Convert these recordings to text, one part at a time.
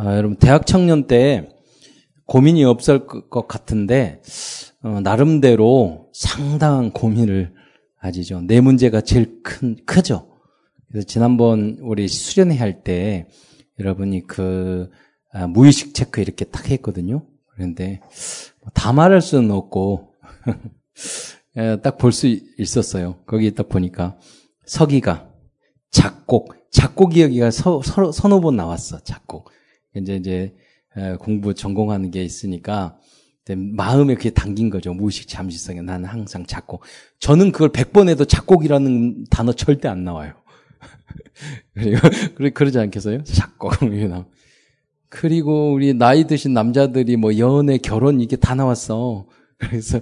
아, 여러분 대학 청년 때 고민이 없을 것 같은데 어, 나름대로 상당한 고민을 가지죠. 내 문제가 제일 큰 크죠. 그래서 지난번 우리 수련회 할 때 여러분이 그 아, 무의식 체크 이렇게 딱 했거든요. 그런데 뭐다 말할 수는 없고 예, 딱볼 수 있었어요. 거기 딱 보니까 서기가 작곡 작곡이 여기가 서, 서, 서너 번 나왔어. 작곡 이제 이제 공부 전공하는 게 있으니까 마음에 그게 담긴 거죠. 무의식 잠시성에 나는 항상 작곡. 저는 그걸 100번 해도 작곡이라는 단어 절대 안 나와요. 그리고 그러지 않겠어요? 작곡 그리고 우리 나이 드신 남자들이 뭐 연애, 결혼 이게 다 나왔어. 그래서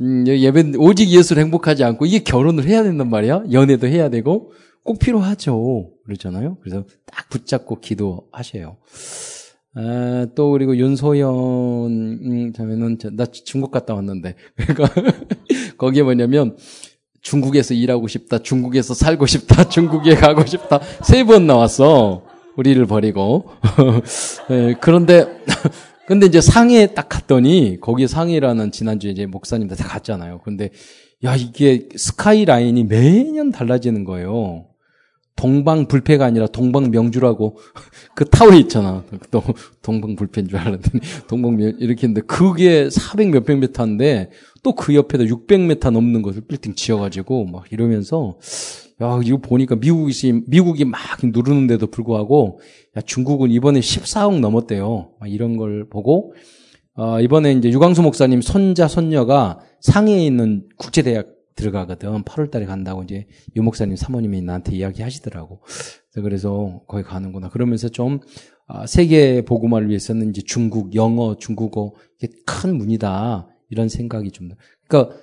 음, 예배 오직 예수를 행복하지 않고 이게 결혼을 해야 된단 말이야. 연애도 해야 되고 꼭 필요하죠. 그러잖아요. 그래서 딱 붙잡고 기도하셔요. 아, 또 그리고 윤소연 음, 자매는 나 중국 갔다 왔는데 그러니까 거기에 뭐냐면 중국에서 일하고 싶다, 중국에서 살고 싶다, 중국에 가고 싶다 세 번 나왔어 우리를 버리고 네, 그런데 근데 이제 상해에 딱 갔더니 거기 상해라는 지난주에 이제 목사님들 다 갔잖아요. 근데 야 이게 스카이라인이 매년 달라지는 거예요. 동방 불패가 아니라 동방 명주라고 그 타워 있잖아. 또 동방 불패인 줄 알았더니 동방 명 이렇게 했는데 그게 400 몇백 메타인데 또 그 옆에다 600m 넘는 것을 빌딩 지어가지고 막 이러면서 야 이거 보니까 미국이 미국이 막 누르는데도 불구하고 야 중국은 이번에 14억 넘었대요. 막 이런 걸 보고 어, 이번에 이제 유광수 목사님 손자 손녀가 상해에 있는 국제대학 들어가거든. 8월 달에 간다고 이제 유 목사님 사모님이 나한테 이야기 하시더라고. 그래서 거기 가는구나. 그러면서 좀 아, 세계 복음화를 위해서는 이제 중국 영어, 중국어 이게 큰 문이다. 이런 생각이 좀 그러니까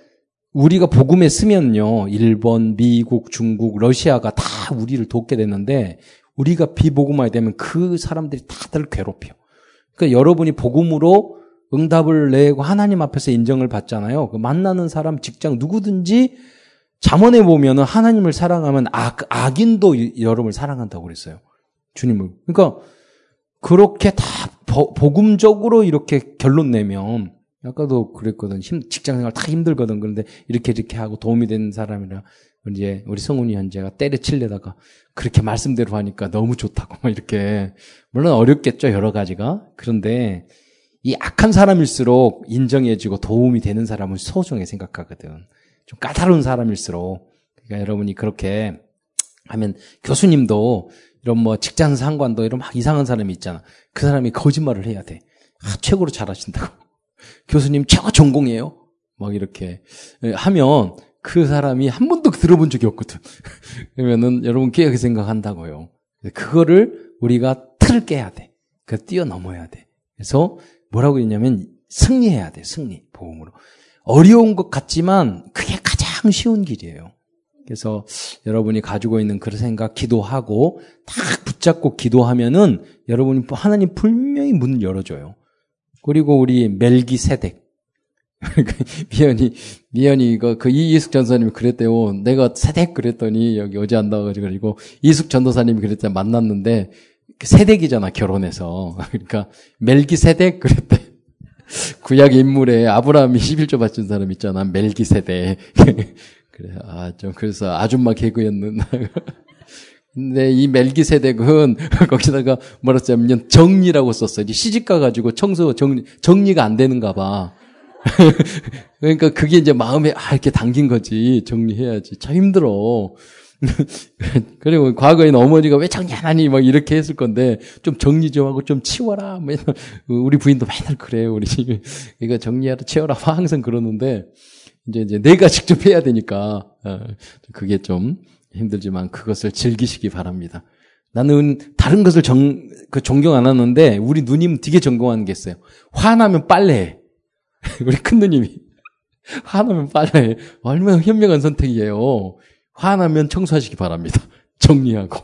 우리가 복음에 쓰면요. 일본, 미국, 중국, 러시아가 다 우리를 돕게 되는데 우리가 비복음화에 되면 그 사람들이 다들 괴롭혀. 그러니까 여러분이 복음으로 응답을 내고 하나님 앞에서 인정을 받잖아요. 그 만나는 사람, 직장 누구든지 잠언에 보면은 하나님을 사랑하면 악, 악인도 여러분을 사랑한다고 그랬어요. 주님을. 그러니까 그렇게 다 복음적으로 이렇게 결론 내면 아까도 그랬거든. 힘, 직장 생활 다 힘들거든. 그런데 이렇게 이렇게 하고 도움이 되는 사람이라 이제 우리 성훈이 현재가 때려칠려다가 그렇게 말씀대로 하니까 너무 좋다고 막 이렇게 물론 어렵겠죠 여러 가지가 그런데 이 악한 사람일수록 인정해지고 도움이 되는 사람은 소중히 생각하거든. 좀 까다로운 사람일수록. 그러니까 여러분이 그렇게 하면 교수님도 이런 뭐 직장 상관도 이런 막 이상한 사람이 있잖아. 그 사람이 거짓말을 해야 돼. 아, 최고로 잘하신다고. 교수님 최고 전공이에요. 막 이렇게 하면 그 사람이 한 번도 들어본 적이 없거든. 그러면은 여러분 깨게 생각한다고요. 그거를 우리가 틀을 깨야 돼. 그 뛰어넘어야 돼. 그래서 뭐라고 했냐면 승리해야 돼, 승리. 복음으로. 어려운 것 같지만 그게 가장 쉬운 길이에요. 그래서 여러분이 가지고 있는 그런 생각 기도하고 딱 붙잡고 기도하면은 여러분이 하나님 분명히 문을 열어줘요. 그리고 우리 멜기세덱 미연이 미연이 이거 그 이숙 전도사님이 그랬대요. 내가 세덱 그랬더니 여기 어제 안 나와가지고 그리고 이숙 전도사님이 그랬대 만났는데 세덱이잖아 결혼해서 그러니까 멜기세덱 그랬대. 구약 인물에 아브라함이 11조 바친 사람 있잖아 멜기세덱. 그래 아좀 그래서 아줌마 개그였는. 근데 이 멜기세덱은 거기다가 뭐라 했냐면 정리라고 썼어. 요 시집 가 가지고 청소 정리 정리가 안 되는가 봐. 그러니까 그게 이제 마음에 아 이렇게 당긴 거지 정리해야지 참 힘들어. 그리고 과거에는 어머니가 왜 정리하니 막 이렇게 했을 건데 좀 정리 좀 하고 좀 치워라. 맨날 우리 부인도 맨날 그래요. 우리 집에 이거 정리하라 치워라 항상 그러는데 이제 이제 내가 직접 해야 되니까 어, 그게 좀 힘들지만 그것을 즐기시기 바랍니다. 나는 다른 것을 정, 그 존경 안 하는데 우리 누님 되게 전공하는 게 있어요. 화나면 빨래해. 우리 큰 누님이 화나면 빨래해. 얼마나 현명한 선택이에요. 화나면 청소하시기 바랍니다. 정리하고.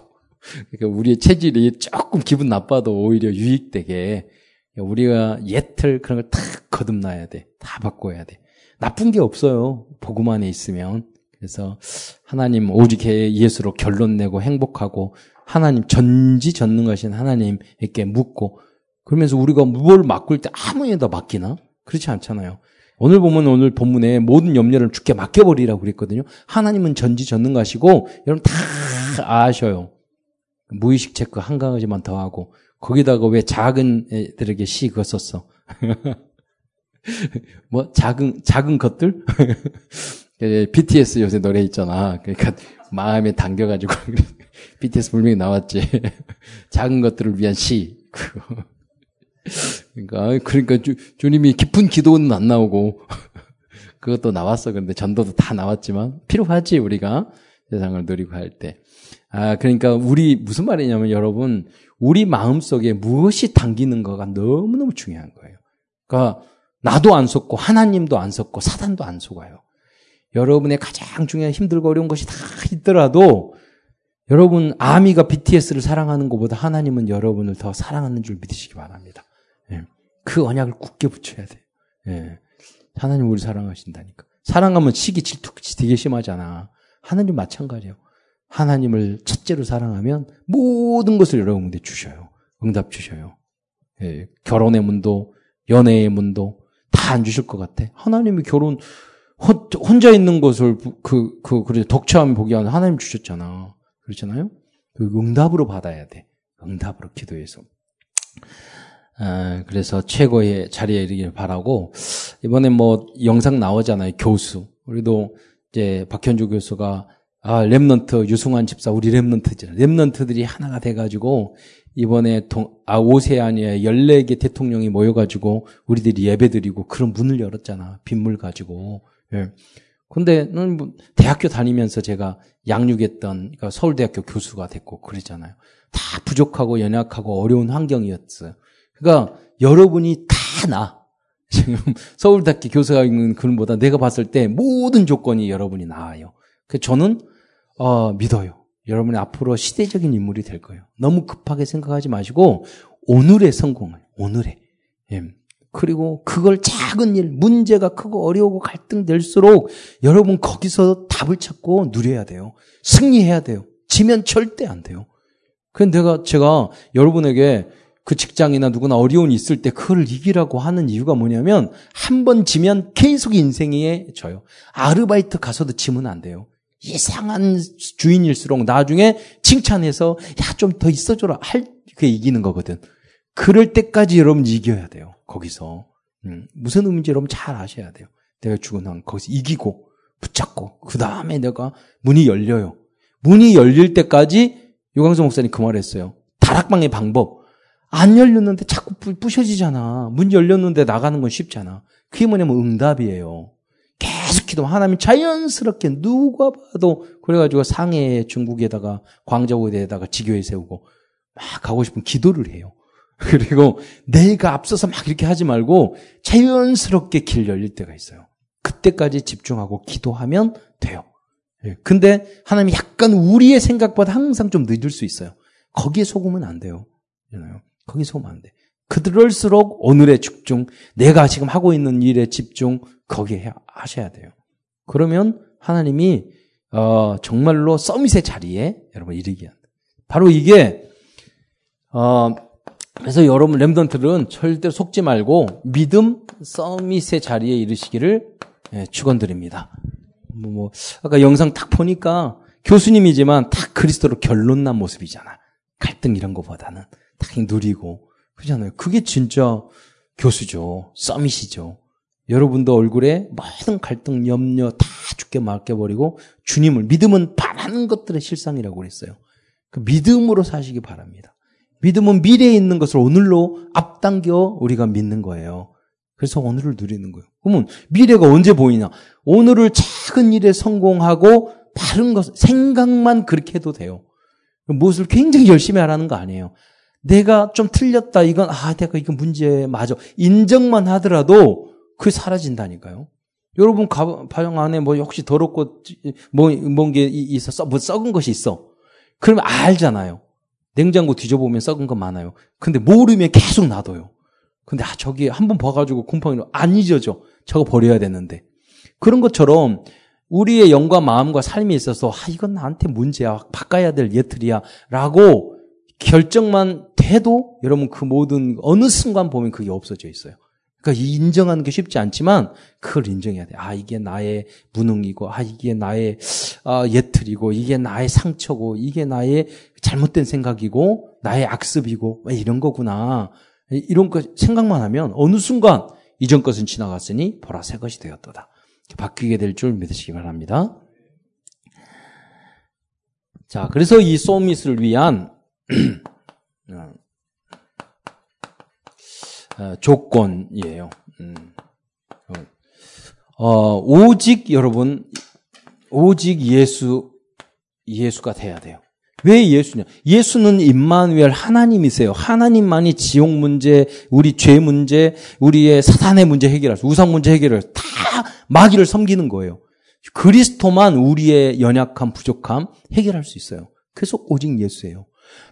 그러니까 우리의 체질이 조금 기분 나빠도 오히려 유익되게 우리가 옛틀 그런 걸 다 거듭나야 돼. 다 바꿔야 돼. 나쁜 게 없어요. 복음 안에 있으면. 그래서 하나님 오직 예수로 결론 내고 행복하고 하나님 전지전능하신 하나님에게 묻고 그러면서 우리가 뭘 맡길 때 아무에다 맡기나? 그렇지 않잖아요. 오늘 보면 오늘 본문에 모든 염려를 주께 맡겨버리라고 그랬거든요. 하나님은 전지전능하시고 여러분 다 아셔요. 무의식 체크 한 가지만 더 하고 거기다가 왜 작은 애들에게 시 그거 썼어? 뭐 작은 작은 것들? BTS 요새 노래 있잖아. 그러니까 마음에 당겨가지고 BTS 분명히 나왔지. 작은 것들을 위한 시. 그러니까 그러니까 주, 주님이 깊은 기도는 안 나오고 그것도 나왔어. 그런데 전도도 다 나왔지만 필요하지 우리가 세상을 누리고 할 때. 아 그러니까 우리 무슨 말이냐면 여러분 우리 마음 속에 무엇이 당기는 거가 너무 너무 중요한 거예요. 그러니까 나도 안 속고 하나님도 안 속고 사단도 안 속아요. 여러분의 가장 중요한 힘들고 어려운 것이 다 있더라도 여러분 아미가 BTS를 사랑하는 것보다 하나님은 여러분을 더 사랑하는 줄 믿으시기 바랍니다. 예. 그 언약을 굳게 붙여야 돼요. 예. 하나님 우리 사랑하신다니까. 사랑하면 시기 질투 되게 심하잖아. 하나님 마찬가지예요. 하나님을 첫째로 사랑하면 모든 것을 여러분한테 주셔요. 응답 주셔요. 예. 결혼의 문도, 연애의 문도 다 안 주실 것 같아. 하나님이 결혼 혼자 있는 것을 그, 그, 그래, 덕처함 보기 하는 하나님 주셨잖아. 그렇잖아요? 그 응답으로 받아야 돼. 응답으로 기도해서. 아, 그래서 최고의 자리에 이르길 바라고, 이번에 뭐 영상 나오잖아요. 교수. 우리도 이제 박현주 교수가, 아, 랩넌트, 유승환 집사, 우리 랩넌트잖아. 랩넌트들이 하나가 돼가지고, 이번에 동, 아, 오세아니아 14개 대통령이 모여가지고, 우리들이 예배 드리고 그런 문을 열었잖아. 빗물 가지고. 예. 근데 뭐 대학교 다니면서 제가 양육했던 그러니까 서울대학교 교수가 됐고 그러잖아요. 다 부족하고 연약하고 어려운 환경이었어요. 그러니까 여러분이 다 나. 지금 서울대학교 교수가 있는 그분보다 내가 봤을 때 모든 조건이 여러분이 나아요. 그 저는 어, 믿어요. 여러분이 앞으로 시대적인 인물이 될 거예요. 너무 급하게 생각하지 마시고 오늘의 성공을 오늘의 예. 그리고 그걸 작은 일, 문제가 크고 어려우고 갈등될수록 여러분 거기서 답을 찾고 누려야 돼요. 승리해야 돼요. 지면 절대 안 돼요. 그래 내가 제가 여러분에게 그 직장이나 누구나 어려움이 있을 때 그걸 이기라고 하는 이유가 뭐냐면 한 번 지면 계속 인생에 져요. 아르바이트 가서도 지면 안 돼요. 이상한 주인일수록 나중에 칭찬해서 야 좀 더 있어줘라 할 그게 이기는 거거든. 그럴 때까지 여러분 이겨야 돼요. 거기서. 음, 무슨 의미인지 여러분 잘 아셔야 돼요. 내가 죽은 한 거기서 이기고 붙잡고 그 다음에 내가 문이 열려요. 문이 열릴 때까지 요강수 목사님 그 말했어요. 다락방의 방법. 안 열렸는데 자꾸 부셔지잖아. 문 열렸는데 나가는 건 쉽잖아. 그게 뭐냐면 응답이에요. 계속 기도 하나님 자연스럽게 누가 봐도 그래가지고 상해 중국에다가 광저우에다가 지교에 세우고 막 가고 싶은 기도를 해요. 그리고 내가 앞서서 막 이렇게 하지 말고 자연스럽게 길 열릴 때가 있어요. 그때까지 집중하고 기도하면 돼요. 예, 근데 하나님이 약간 우리의 생각보다 항상 좀 늦을 수 있어요. 거기에 속으면 안 돼요. 거기 속으면 안 돼. 그럴수록 오늘의 집중, 내가 지금 하고 있는 일에 집중, 거기에 하셔야 돼요. 그러면 하나님이 어, 정말로 서밋의 자리에 여러분 이르게 한다. 바로 이게 어, 그래서 여러분 렘던트들은 절대 속지 말고 믿음 서밋의 자리에 이르시기를 예, 축원드립니다. 뭐, 뭐 아까 영상 딱 보니까 교수님이지만 딱 그리스도로 결론 난 모습이잖아. 갈등 이런 거보다는 딱 누리고 그잖아요. 그게 진짜 교수죠. 서밋이죠. 여러분도 얼굴에 모든 갈등, 염려 다 죽게 맡겨버리고 주님을 믿음은 바라는 것들의 실상이라고 그랬어요. 그 믿음으로 사시기 바랍니다. 믿음은 미래에 있는 것을 오늘로 앞당겨 우리가 믿는 거예요. 그래서 오늘을 누리는 거예요. 그러면 미래가 언제 보이냐? 오늘을 작은 일에 성공하고 바른 것, 생각만 그렇게 해도 돼요. 무엇을 굉장히 열심히 하라는 거 아니에요. 내가 좀 틀렸다. 이건, 아, 내가 이거 문제 맞아. 인정만 하더라도 그게 사라진다니까요. 여러분 가방 안에 뭐 혹시 더럽고 뭐 뭔게 있어 뭐 썩은 것이 있어. 그러면 알잖아요. 냉장고 뒤져보면 썩은 거 많아요. 근데 모르면 계속 놔둬요. 근데 아 저기 한 번 봐가지고 곰팡이 안 잊어져. 저거 버려야 되는데. 그런 것처럼 우리의 영과 마음과 삶이 있어서 아 이건 나한테 문제야. 바꿔야 될 예틀이야. 라고 결정만 해도 여러분 그 모든 어느 순간 보면 그게 없어져 있어요. 그러니까 인정하는 게 쉽지 않지만 그걸 인정해야 돼. 아 이게 나의 무능이고, 아 이게 나의 아, 예틀이고, 이게 나의 상처고, 이게 나의 잘못된 생각이고, 나의 악습이고 이런 거구나. 이런 거 생각만 하면 어느 순간 이전 것은 지나갔으니 보라 새 것이 되었도다. 바뀌게 될 줄 믿으시기 바랍니다. 자, 그래서 이 소미스를 위한 어, 어, 조건이에요. 음. 어, 오직 여러분 오직 예수 예수가 돼야 돼요. 왜 예수냐? 예수는 임마누엘 하나님이세요. 하나님만이 지옥 문제, 우리 죄 문제, 우리의 사탄의 문제 해결할 수, 우상 문제 해결을 다 마귀를 섬기는 거예요. 그리스도만 우리의 연약함, 부족함 해결할 수 있어요. 그래서 오직 예수예요.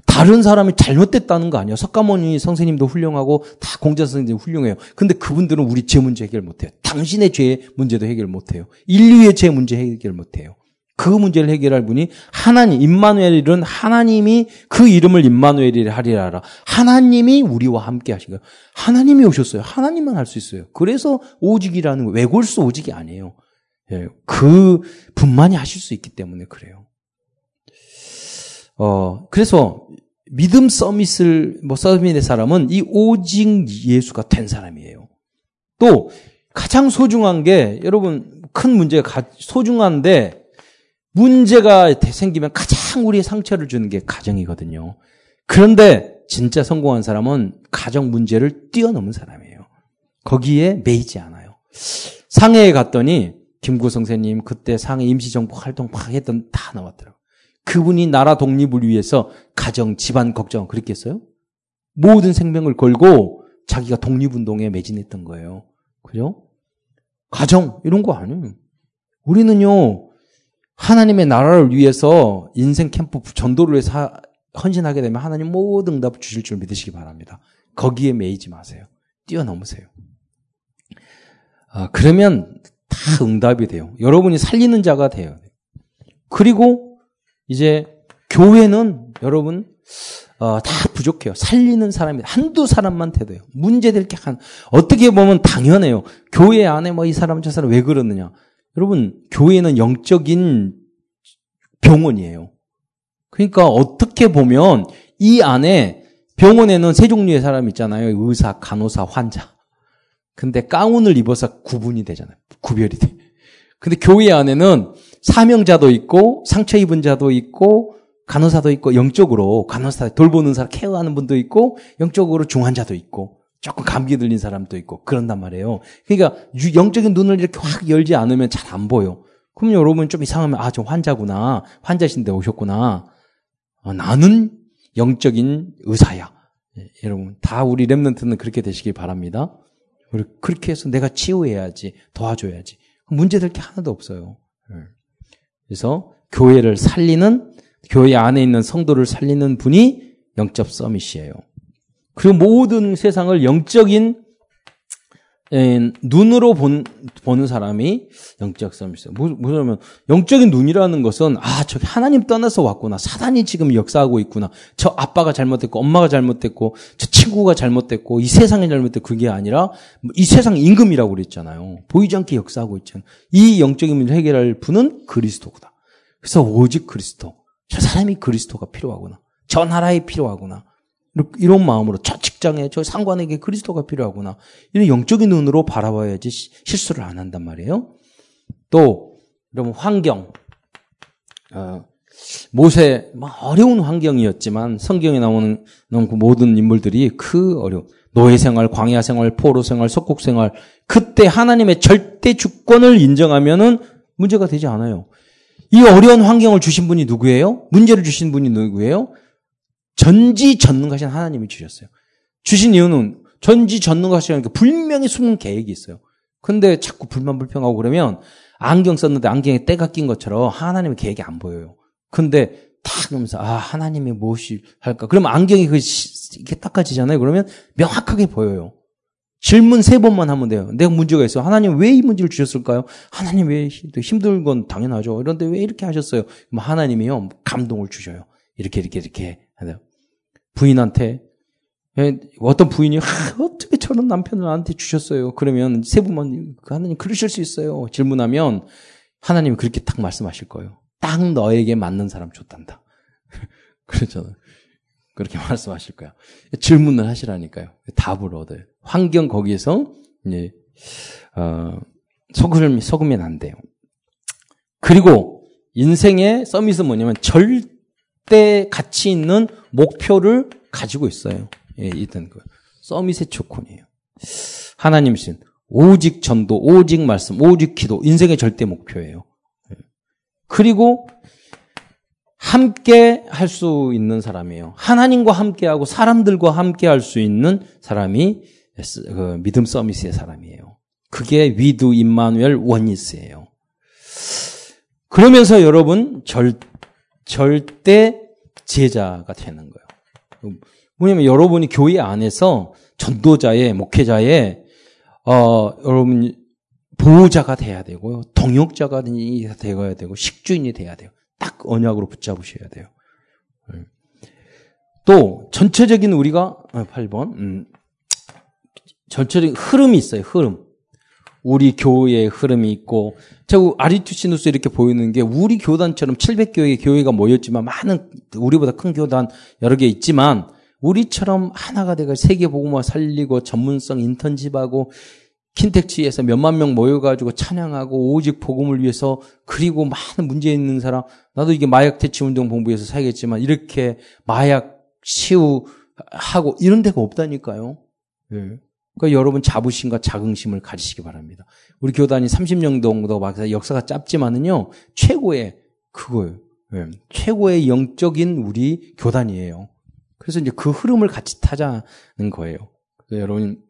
다른 사람이 잘못됐다는 거 아니에요. 석가모니 선생님도 훌륭하고 다 공자 선생님 훌륭해요. 근데 그분들은 우리 죄 문제 해결 못해요. 당신의 죄 문제도 해결 못해요. 인류의 죄 문제 해결 못해요. 그 문제를 해결할 분이 하나님, 임마누엘은 하나님이 그 이름을 임마누엘이라 하리라. 하나님이 우리와 함께 하신 거예요. 하나님이 오셨어요. 하나님만 할 수 있어요. 그래서 오직이라는 거, 외골수 오직이 아니에요. 예, 그 분만이 하실 수 있기 때문에 그래요. 어, 그래서 믿음 서밋을, 뭐 서밋의 사람은 이 오직 예수가 된 사람이에요. 또 가장 소중한 게 여러분 큰 문제가 소중한데 문제가 생기면 가장 우리의 상처를 주는 게 가정이거든요. 그런데 진짜 성공한 사람은 가정 문제를 뛰어넘은 사람이에요. 거기에 매이지 않아요. 상해에 갔더니 김구 성생님 그때 상해 임시정부 활동 막 했던 다 나왔더라고요. 그분이 나라 독립을 위해서 가정, 집안 걱정 그랬겠어요? 모든 생명을 걸고 자기가 독립운동에 매진했던 거예요. 그죠? 가정 이런 거 아니에요. 우리는요 하나님의 나라를 위해서 인생 캠프 전도를 위해서 헌신하게 되면 하나님 모든 응답 주실 줄 믿으시기 바랍니다. 거기에 매이지 마세요. 뛰어넘으세요. 아, 그러면 다 응답이 돼요. 여러분이 살리는 자가 돼요. 그리고 이제 교회는 여러분 어, 다 부족해요. 살리는 사람이 한두 사람만 돼도요. 문제될 게 한 어떻게 보면 당연해요. 교회 안에 뭐 이 사람 저 사람 왜 그러느냐? 여러분 교회는 영적인 병원이에요. 그러니까 어떻게 보면 이 안에 병원에는 세 종류의 사람 있잖아요. 의사, 간호사, 환자. 근데 가운을 입어서 구분이 되잖아요. 구별이 돼. 근데 교회 안에는 사명자도 있고 상처 입은 자도 있고 간호사도 있고 영적으로 간호사 돌보는 사람 케어하는 분도 있고 영적으로 중환자도 있고 조금 감기 들린 사람도 있고 그런단 말이에요. 그러니까 영적인 눈을 이렇게 확 열지 않으면 잘 안 보여. 그럼 여러분 좀 이상하면 아 저 환자구나 환자신데 오셨구나. 아, 나는 영적인 의사야. 예, 여러분 다 우리 랩런트는 그렇게 되시길 바랍니다. 그렇게 해서 내가 치유해야지 도와줘야지 문제될 게 하나도 없어요. 예. 그래서 교회를 살리는 교회 안에 있는 성도를 살리는 분이 영적 서밋이에요. 그리고 모든 세상을 영적인 눈으로 본, 보는 사람이 영적 서밋이에요. 뭐냐면 영적인 눈이라는 것은 아 저기 하나님 떠나서 왔구나. 사단이 지금 역사하고 있구나. 저 아빠가 잘못됐고 엄마가 잘못됐고 저 친구가 잘못됐고 이 세상이 잘못됐고 그게 아니라 이 세상 임금이라고 그랬잖아요. 보이지 않게 역사하고 있잖아요. 이 영적인 문제를 해결할 분은 그리스도다. 그래서 오직 그리스도. 저 사람이 그리스도가 필요하구나. 저 나라에 필요하구나. 이런 마음으로 저 직장에 저 상관에게 그리스도가 필요하구나. 이런 영적인 눈으로 바라봐야지 실수를 안 한단 말이에요. 또 여러분 환경 어, 모세 어려운 환경이었지만 성경에 나오는 그 모든 인물들이 그 어려운 노예 생활, 광야 생활, 포로 생활, 속국 생활 그때 하나님의 절대 주권을 인정하면은 문제가 되지 않아요. 이 어려운 환경을 주신 분이 누구예요? 문제를 주신 분이 누구예요? 전지전능하신 하나님이 주셨어요. 주신 이유는 전지전능하시니까 분명히 숨은 계획이 있어요. 근데 자꾸 불만 불평하고 그러면 안경 썼는데 안경에 때가 낀 것처럼 하나님의 계획이 안 보여요. 근데 딱 그러면서 아 하나님이 무엇이 할까? 그러면 안경이 그 이렇게 닦아지잖아요. 그러면 명확하게 보여요. 질문 세 번만 하면 돼요. 내가 문제가 있어. 하나님 왜 이 문제를 주셨을까요? 하나님 왜 힘든 건 당연하죠. 그런데 왜 이렇게 하셨어요? 하나님이요 감동을 주셔요. 이렇게 이렇게 이렇게 부인한테 예, 어떤 부인이 어떻게 저런 남편을 나한테 주셨어요? 그러면 세 분만 하나님 그러실 수 있어요. 질문하면 하나님이 그렇게 딱 말씀하실 거예요. 딱 너에게 맞는 사람 줬단다. 그렇잖아요. 그렇게 말씀하실 거야. 질문을 하시라니까요. 답을 얻어요. 환경 거기에서 이제 어, 속으면 속으면 안 돼요. 그리고 인생의 서밋은 뭐냐면 절 대 가치 있는 목표를 가지고 있어요. 예, 일단 그 서밋의 조건이에요. 하나님신 오직 전도, 오직 말씀, 오직 기도 인생의 절대 목표예요. 예. 그리고 함께 할 수 있는 사람이에요. 하나님과 함께하고 사람들과 함께 할 수 있는 사람이 그 믿음 summit의 사람이에요. 그게 With Immanuel Oneness예요. 그러면서 여러분 절 절대 제자가 되는 거예요. 뭐냐면 여러분이 교회 안에서 전도자의 목회자의 어 여러분 보호자가 돼야 되고요. 동역자가 되어야 되고 식주인이 돼야 돼요. 딱 언약으로 붙잡으셔야 돼요. 네. 또 전체적인 우리가 8번 아, 음, 전체적인 흐름이 있어요. 흐름. 우리 교회의 흐름이 있고 제가 아리투시누스 이렇게 보이는 게 우리 교단처럼 700교회 교회가 모였지만 많은 우리보다 큰 교단 여러 개 있지만 우리처럼 하나가 되고 세계 복음화 살리고 전문성 인턴십하고 킨텍치에서 몇만 명 모여가지고 찬양하고 오직 복음을 위해서 그리고 많은 문제 있는 사람 나도 이게 마약 대치 운동 본부에서 살겠지만 이렇게 마약 치유하고 이런 데가 없다니까요. 네. 그러니까 여러분 자부심과 자긍심을 가지시기 바랍니다. 우리 교단이 30년 정도 막 역사가 짧지만은요 최고의 그거예요. 네. 최고의 영적인 우리 교단이에요. 그래서 이제 그 흐름을 같이 타자는 거예요. 여러분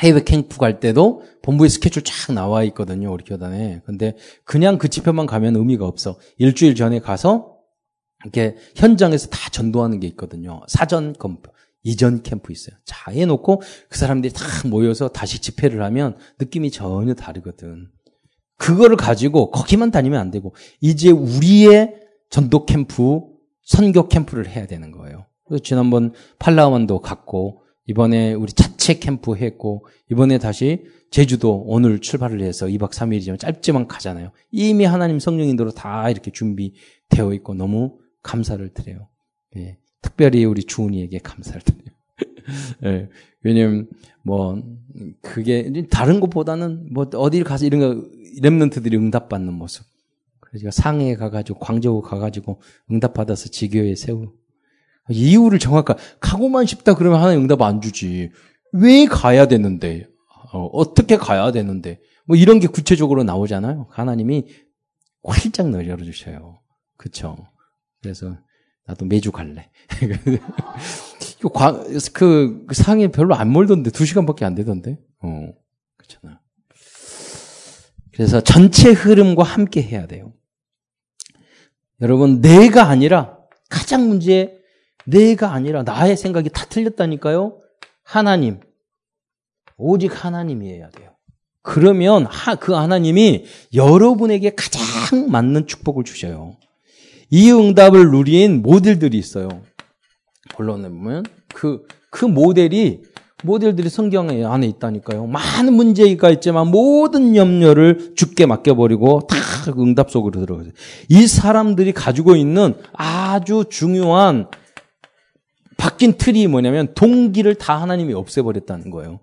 해외 캠프 갈 때도 본부에 스케줄 쫙 나와 있거든요, 우리 교단에. 근데 그냥 그 집회만 가면 의미가 없어. 일주일 전에 가서 이렇게 현장에서 다 전도하는 게 있거든요. 사전 캠프, 이전 캠프 있어요. 자, 해놓고 그 사람들이 다 모여서 다시 집회를 하면 느낌이 전혀 다르거든. 그거를 가지고 거기만 다니면 안 되고, 이제 우리의 전도 캠프, 선교 캠프를 해야 되는 거예요. 그래서 지난번 팔라완도 갔고, 이번에 우리 자체 캠프 했고 이번에 다시 제주도 오늘 출발을 해서 2박 3일이지만 짧지만 가잖아요. 이미 하나님 성령 인도로 다 이렇게 준비되어 있고 너무 감사를 드려요. 예, 특별히 우리 주은이에게 감사를 드려요. 예, 왜냐면 뭐 그게 다른 것보다는 뭐 어딜 가서 이런 거 랩런트들이 응답받는 모습. 그래서 상해에 가가지고 광저우 가가지고 응답받아서 지교에 세우 이유를 정확하 가고만 싶다 그러면 하나님 응답 안 주지. 왜 가야 되는데? 어, 떻게 가야 되는데? 뭐 이런 게 구체적으로 나오잖아요. 하나님이 활짝 열어주셔요. 그쵸? 그래서 나도 매주 갈래. 그, 그 상해 별로 안 멀던데, 두 시간밖에 안 되던데? 어, 그렇잖아. 그래서 전체 흐름과 함께 해야 돼요. 여러분, 내가 아니라 가장 문제 내가 아니라 나의 생각이 다 틀렸다니까요. 하나님. 오직 하나님이어야 돼요. 그러면 그 하나님이 여러분에게 가장 맞는 축복을 주셔요. 이 응답을 누린 모델들이 있어요. 본론에 보면 그, 그 모델이 모델들이 성경 안에 있다니까요. 많은 문제가 있지만 모든 염려를 죽게 맡겨버리고 다 응답 속으로 들어가요. 이 사람들이 가지고 있는 아주 중요한 바뀐 틀이 뭐냐면 동기를 다 하나님이 없애버렸다는 거예요.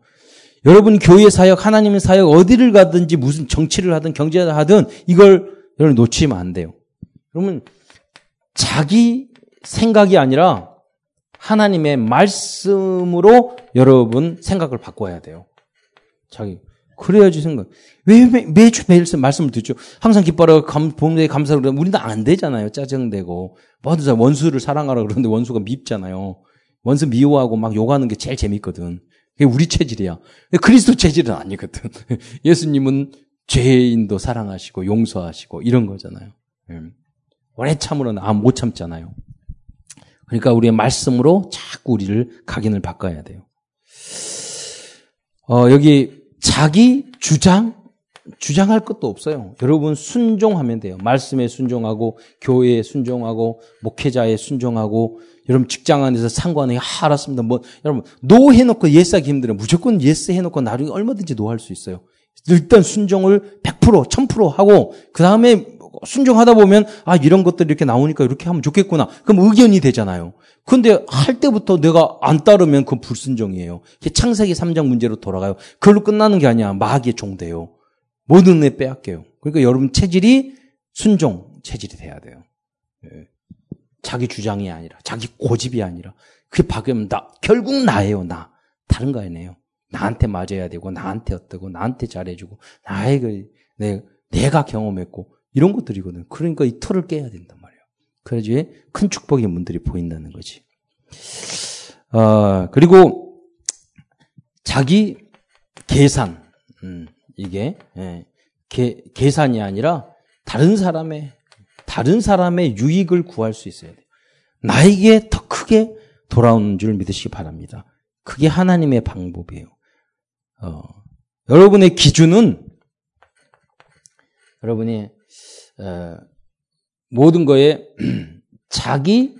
여러분 교회 사역, 하나님의 사역 어디를 가든지 무슨 정치를 하든 경제를 하든 이걸 여러분 놓치면 안 돼요. 그러면 자기 생각이 아니라 하나님의 말씀으로 여러분 생각을 바꿔야 돼요. 자기 그래야지 생각. 왜 매, 매주 매일 말씀을 듣죠? 항상 기뻐라 감, 복에 감사를 그러면 우리는 안 되잖아요. 짜증되고. 뭐든 원수를 사랑하라 그러는데 원수가 밉잖아요. 원수 미워하고 막 욕하는 게 제일 재밌거든. 그게 우리 체질이야. 그리스도 체질은 아니거든. 예수님은 죄인도 사랑하시고 용서하시고 이런 거잖아요. 예. 오래 참으로는 아, 못 참잖아요. 그러니까 우리의 말씀으로 자꾸 우리를 각인을 바꿔야 돼요. 어, 여기 자기 주장, 주장할 것도 없어요. 여러분 순종하면 돼요. 말씀에 순종하고 교회에 순종하고 목회자에 순종하고 여러분 직장 안에서 상관에 아, 알았습니다. 뭐 여러분 no 해놓고 yes 하기 힘들어요. 무조건 yes 해놓고 나중에 얼마든지 no할 수 있어요. 일단 순종을 100% 1000% 하고 그 다음에 순종하다 보면 아 이런 것들이 이렇게 나오니까 이렇게 하면 좋겠구나. 그럼 의견이 되잖아요. 근데 할 때부터 내가 안 따르면 그건 불순종이에요. 창세기 3장 문제로 돌아가요. 그걸로 끝나는 게 아니야. 마귀의 종돼요. 모든 애 빼앗겨요. 그러니까 여러분 체질이 순종 체질이 돼야 돼요. 예. 자기 주장이 아니라 자기 고집이 아니라 그게 박으면 나 결국 나예요 나 다른 거 아니에요. 나한테 맞아야 되고 나한테 어떠고 나한테 잘해주고 나에게 내, 내가 경험했고 이런 것들이거든. 그러니까 이 틀을 깨야 된단 말이에요. 그래야지 큰 축복의 문들이 보인다는 거지. 어, 그리고 자기 계산 음, 이게 예, 계, 계산이 아니라 다른 사람의 다른 사람의 유익을 구할 수 있어야 돼요. 나에게 더 크게 돌아오는 줄 믿으시기 바랍니다. 그게 하나님의 방법이에요. 어, 여러분의 기준은 여러분이 어, 모든 거에 자기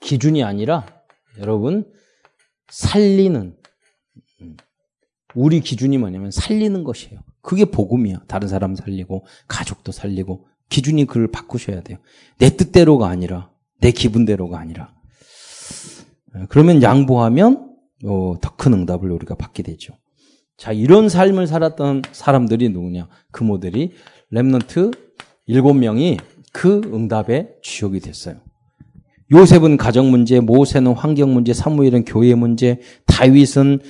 기준이 아니라 여러분 살리는 음, 우리 기준이 뭐냐면 살리는 것이에요. 그게 복음이야. 다른 사람 살리고 가족도 살리고 기준이 그걸 바꾸셔야 돼요. 내 뜻대로가 아니라 내 기분대로가 아니라 어, 그러면 양보하면 어, 더큰 응답을 우리가 받게 되죠. 자, 이런 삶을 살았던 사람들이 누구냐? 그 모델이 remnant 일곱 명이 그 응답의 주역이 됐어요. 요셉은 가정 문제, 모세는 환경 문제, 사무엘은 교회 문제, 다윗은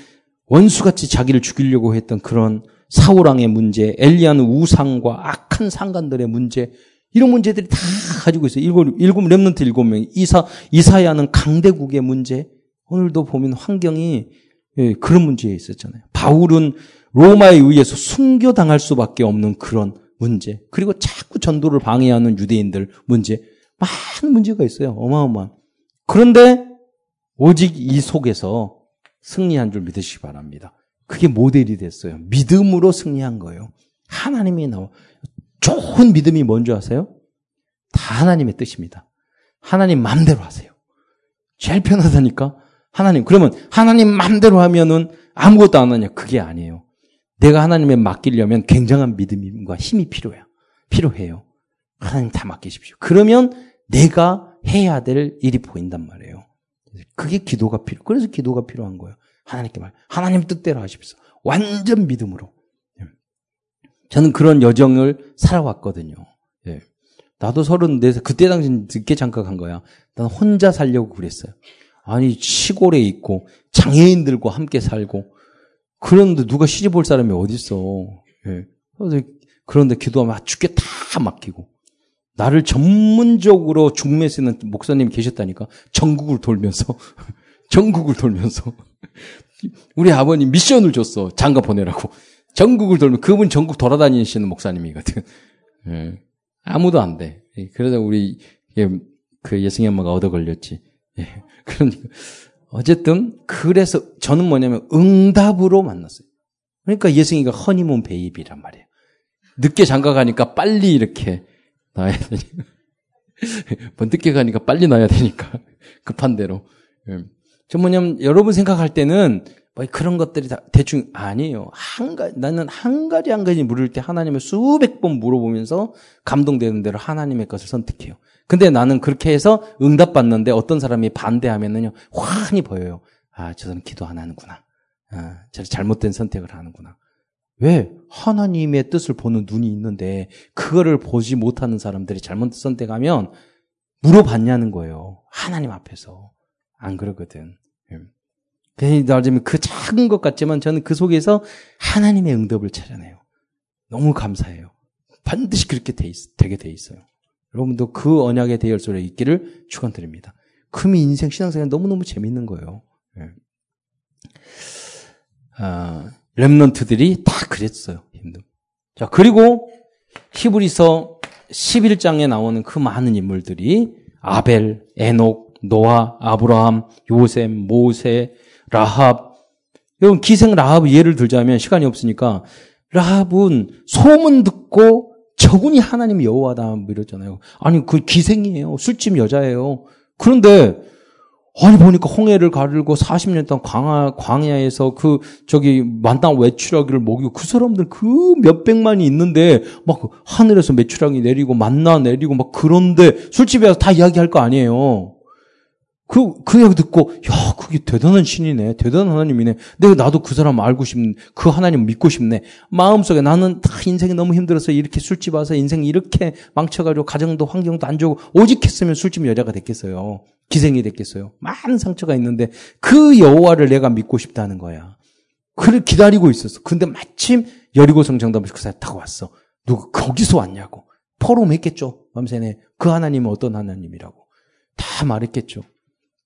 원수같이 자기를 죽이려고 했던 그런 사울왕의 문제, 엘리야는 우상과 악한 상관들의 문제, 이런 문제들이 다 가지고 있어요. 일곱, 일곱, 랩런트 일곱 명. 이사, 이사야는 강대국의 문제. 오늘도 보면 환경이 예, 그런 문제에 있었잖아요. 바울은 로마에 의해서 순교당할 수밖에 없는 그런 문제. 그리고 자꾸 전도를 방해하는 유대인들 문제. 많은 문제가 있어요. 어마어마한. 그런데 오직 이 속에서 승리한 줄 믿으시기 바랍니다. 그게 모델이 됐어요. 믿음으로 승리한 거예요. 하나님이 나와. 좋은 믿음이 뭔지 아세요? 다 하나님의 뜻입니다. 하나님 마음대로 하세요. 제일 편하다니까? 하나님. 그러면 하나님 마음대로 하면은 아무것도 안 하냐? 그게 아니에요. 내가 하나님에 맡기려면 굉장한 믿음과 힘이 필요해요. 필요해요. 하나님 다 맡기십시오. 그러면 내가 해야 될 일이 보인단 말이에요. 그게 기도가 필요. 그래서 기도가 필요한 거예요. 하나님께 말. 하나님 뜻대로 하십시오. 완전 믿음으로. 예. 저는 그런 여정을 살아왔거든요. 예. 나도 서른네 살 그때 당시 늦게 장가 간 거야. 난 혼자 살려고 그랬어요. 아니 시골에 있고 장애인들과 함께 살고 그런데 누가 시집 볼 사람이 어딨어. 예. 그런데 기도하면 죽게 다 맡기고 나를 전문적으로 중매 쓰는 목사님 계셨다니까 전국을 돌면서 전국을 돌면서 우리 아버님 미션을 줬어 장가 보내라고 전국을 돌면 그분 전국 돌아다니시는 목사님이거든. 예. 아무도 안 돼. 예. 그러다 우리 예, 그 예승이 엄마가 얻어 걸렸지. 예. 그러니까 어쨌든 그래서 저는 뭐냐면 응답으로 만났어요. 그러니까 예승이가 허니문 베이비란 말이에요. 늦게 장가 가니까 빨리 이렇게 나야 되니까. 뭐 늦게 가니까 빨리 나야 되니까. 급한 대로. 예. 저 뭐냐면 여러분 생각할 때는 뭐 그런 것들이 다 대충 아니에요. 한 가지 나는 한 가지 한 가지 물을 때 하나님을 수백 번 물어보면서 감동되는 대로 하나님의 것을 선택해요. 근데 나는 그렇게 해서 응답 받는데 어떤 사람이 반대하면은요 환히 보여요. 아, 저 사람 기도 안 하는구나. 아, 저 잘못된 선택을 하는구나. 왜? 하나님의 뜻을 보는 눈이 있는데 그거를 보지 못하는 사람들이 잘못 선택하면 물어봤냐는 거예요. 하나님 앞에서. 안 그러거든. 괜히 나자면 그 작은 것 같지만 저는 그 속에서 하나님의 응답을 찾아내요. 너무 감사해요. 반드시 그렇게 돼 있, 되게 돼 있어요. 여러분도 그 언약의 대열소에 있기를 축원드립니다. 금이 인생 신앙생활 너무너무 재밌는 거예요. 예. 아, 랩런트들이 다 그랬어요. 힘들. 자, 그리고 히브리서 11장에 나오는 그 많은 인물들이 아벨, 에녹, 노아, 아브라함, 요셉, 모세, 라합. 여러분 기생 라합 예를 들자면 시간이 없으니까 라합은 소문 듣고 저분이 하나님 여호와다 뭐 이러잖아요. 아니 그 기생이에요. 술집 여자예요. 그런데 아니 보니까 홍해를 가르고 40년 동안 광야, 광야에서 그 저기 만땅 외출하기를 먹이고 그 사람들 그 몇백만이 있는데 막 하늘에서 매출하기 내리고 만나 내리고 막 그런데 술집에 서다 이야기할 거 아니에요. 그, 그 이야기 듣고, 야, 그게 대단한 신이네. 대단한 하나님이네. 내가 나도 그 사람 알고 싶네. 그 하나님 믿고 싶네. 마음속에 나는 다 인생이 너무 힘들어서 이렇게 술집 와서 인생 이렇게 망쳐가지고 가정도 환경도 안 좋고 오직 했으면 술집 여자가 됐겠어요. 기생이 됐겠어요. 많은 상처가 있는데 그 여호와를 내가 믿고 싶다는 거야. 그를 기다리고 있었어. 근데 마침 여리고성 정답을 그 사람 타고 왔어. 누구 거기서 왔냐고. 포럼 했겠죠. 밤새네. 그 하나님은 어떤 하나님이라고. 다 말했겠죠.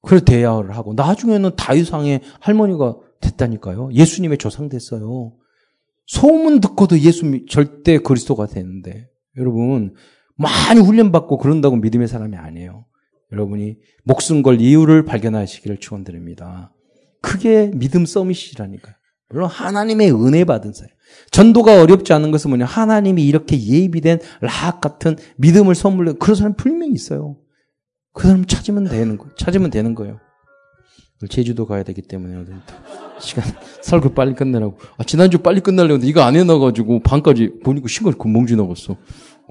그래서 대화를 하고 나중에는 다윗왕의 할머니가 됐다니까요. 예수님의 조상 됐어요. 소문 듣고도 예수 절대 그리스도가 되는데 여러분 많이 훈련받고 그런다고 믿음의 사람이 아니에요. 여러분이 목숨 걸 이유를 발견하시기를 축원드립니다. 그게 믿음 서밋이라니까요. 물론 하나님의 은혜 받은 사람. 전도가 어렵지 않은 것은 뭐냐? 하나님이 이렇게 예비된 라학 같은 믿음을 선물로 그런 사람 분명히 있어요. 그 사람 찾으면 되는 거, 찾으면 되는 거예요. 제주도 가야 되기 때문에 시간 설교 빨리 끝내라고. 아, 지난주 빨리 끝내려고 이거 안 해놔가지고 반까지 보니까 시간 금방 지나갔어.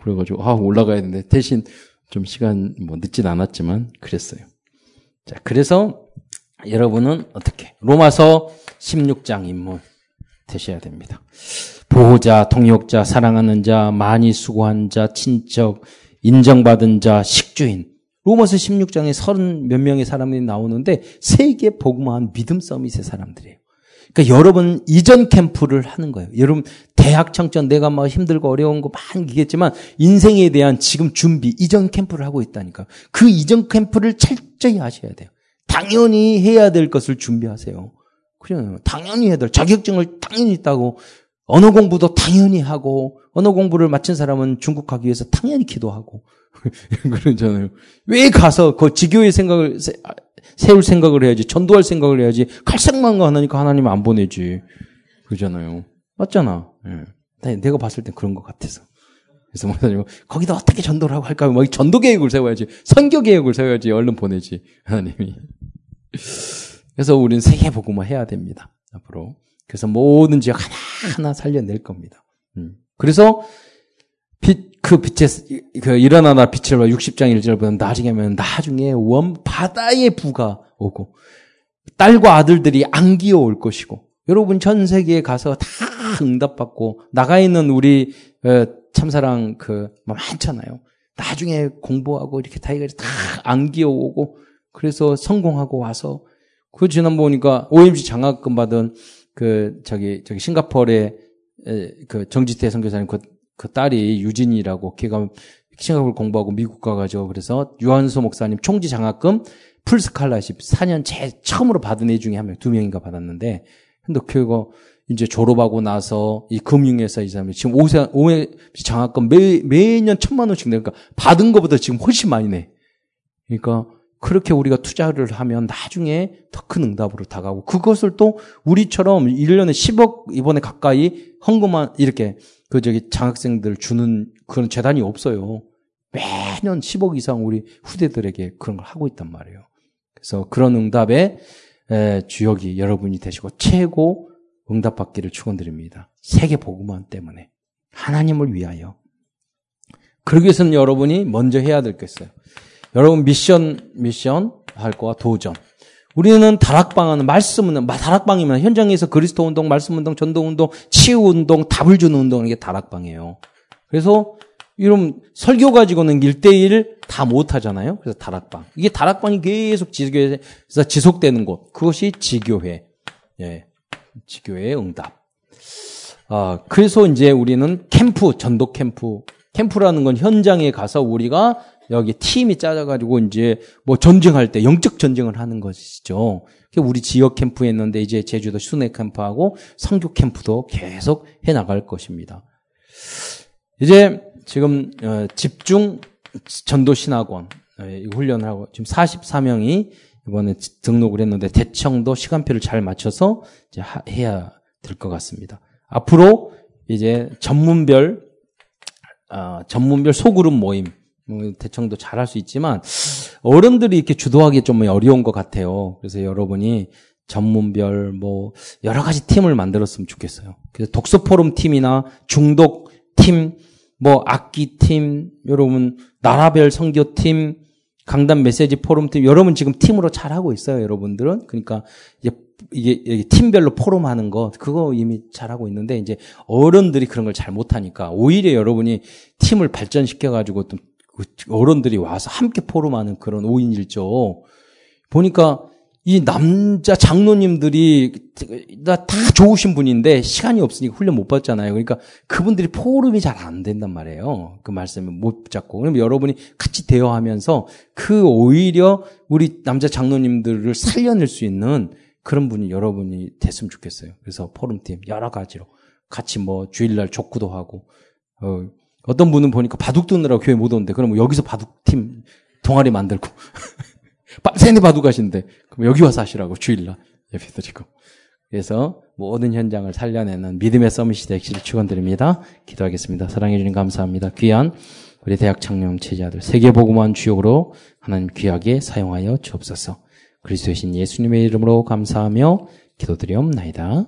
그래가지고 아 올라가야 되는데 대신 좀 시간 뭐 늦진 않았지만 그랬어요. 자 그래서 여러분은 어떻게 로마서 16장 입문 되셔야 됩니다. 보호자, 통역자, 사랑하는 자, 많이 수고한 자, 친척, 인정받은 자, 식주인 로마서 16장에 30몇 명의 사람들이 나오는데 세계 복음화한 믿음 서밋의 사람들이에요. 그러니까 여러분 이전 캠프를 하는 거예요. 여러분 대학 청전 내가 막 힘들고 어려운 거 많이 얘기했지만 인생에 대한 지금 준비 이전 캠프를 하고 있다니까. 그 이전 캠프를 철저히 하셔야 돼요. 당연히 해야 될 것을 준비하세요. 그래요. 당연히 해야 될 자격증을 당연히 있다고 언어 공부도 당연히 하고 언어 공부를 마친 사람은 중국 가기 위해서 당연히 기도하고 그러잖아요. 왜 가서 그 지교의 생각을 세울 생각을 해야지 전도할 생각을 해야지 갈색만 하니까 하나님 안 보내지 그러잖아요. 맞잖아. 예. 내가 봤을 땐 그런 것 같아서. 그래서 목사님 거기다 어떻게 전도를 하고 할까? 뭐 전도 계획을 세워야지, 선교 계획을 세워야지 얼른 보내지 하나님이. 그래서 우리는 세계 복음화 해야 됩니다. 앞으로. 그래서 모든 지역 하나하나 살려낼 겁니다. 음. 그래서 빛, 그 빛에, 그 일어나나 빛을 봐 60장 1절 보면 나중에 면 나중에 원, 바다의 부가 오고, 딸과 아들들이 안기어 올 것이고, 여러분 전 세계에 가서 다 응답받고, 나가 있는 우리, 어, 참사랑 그, 뭐 많잖아요. 나중에 공부하고 이렇게 다 해가지고 다 안기어 오고, 그래서 성공하고 와서, 그 지난 보니까 OMC 장학금 받은 그, 저기, 저기 싱가포르의 그 정지태 선교사님 그, 그 딸이 유진이라고 걔가 싱가포르 공부하고 미국 가가지고 그래서 유한소 목사님 총지 장학금 full scholarship 4년 제 처음으로 받은 애 중에 한 명, 두 명인가 받았는데 근데 그거 이제 졸업하고 나서 이 금융회사 이 사람이 지금 오세, 오해 장학금 매, 매년 천만 원씩 내니까 받은 것보다 지금 훨씬 많이 내. 그러니까 그렇게 우리가 투자를 하면 나중에 더 큰 응답으로 다가오고 그것을 또 우리처럼 1년에 10억 이번에 가까이 헌금한 이렇게 그 저기 장학생들 주는 그런 재단이 없어요. 매년 10억 이상 우리 후대들에게 그런 걸 하고 있단 말이에요. 그래서 그런 응답의 주역이 여러분이 되시고 최고 응답받기를 축원드립니다. 세계 복음화 때문에 하나님을 위하여. 그러기 위해서는 여러분이 먼저 해야 될 게 있어요. 여러분 미션 미션 할 거와 도전. 우리는 다락방은 말씀 은 다락방이면 현장에서 그리스도 운동, 말씀 운동, 전도 운동, 치유 운동, 답을 주는 운동 이게 다락방이에요. 그래서 이런 설교 가지고는 1대1 다못 하잖아요. 그래서 다락방. 이게 다락방이 계속 지교회에서 지속되는 곳. 그것이 지교회. 예. 지교회의 응답. 아, 그래서 이제 우리는 캠프, 전도 캠프. 캠프라는 건 현장에 가서 우리가 여기 팀이 짜져가지고 이제 뭐 전쟁할 때 영적 전쟁을 하는 것이죠. 우리 지역 캠프 했는데 이제 제주도 순회 캠프하고 성교 캠프도 계속 해 나갈 것입니다. 이제 지금 어, 집중 전도 신학원 어, 훈련을 하고 지금 44명이 이번에 등록을 했는데 대청도 시간표를 잘 맞춰서 이제 해야 될 것 같습니다. 앞으로 이제 전문별 어, 전문별 소그룹 모임 뭐 대청도 잘할 수 있지만 어른들이 이렇게 주도하기 좀 어려운 것 같아요. 그래서 여러분이 전문별 뭐 여러 가지 팀을 만들었으면 좋겠어요. 그래서 독서 포럼 팀이나 중독 팀, 뭐 악기 팀, 여러분 나라별 선교 팀, 강단 메시지 포럼 팀, 여러분 지금 팀으로 잘 하고 있어요, 여러분들은. 그러니까 이제 이게 팀별로 포럼하는 거 그거 이미 잘하고 있는데 이제 어른들이 그런 걸 잘 못하니까 오히려 여러분이 팀을 발전시켜 가지고 또그 어른들이 와서 함께 포럼하는 그런 5인 1조 보니까 이 남자 장로님들이 다 좋으신 분인데 시간이 없으니까 훈련 못 받잖아요. 그러니까 그분들이 포럼이 잘 안 된단 말이에요. 그 말씀을 못 잡고. 그럼 여러분이 같이 대화하면서 그 오히려 우리 남자 장로님들을 살려낼 수 있는 그런 분이 여러분이 됐으면 좋겠어요. 그래서 포럼팀 여러 가지로 같이 뭐 주일날 족구도 하고 어, 어떤 분은 보니까 바둑 두느라고 교회 못 오는데 그럼 여기서 바둑팀 동아리 만들고 세네 바둑 하신데 그럼 여기 와서 하시라고 주일날 예배 드리고 그래서 모든 현장을 살려내는 믿음의 서밋이 되기를 축원드립니다. 기도하겠습니다. 사랑해 주님 감사합니다. 귀한 우리 대학 청년 제자들 세계복음한 주역으로 하나님 귀하게 사용하여 주옵소서. 그리스도신 예수님의 이름으로 감사하며 기도드리옵나이다.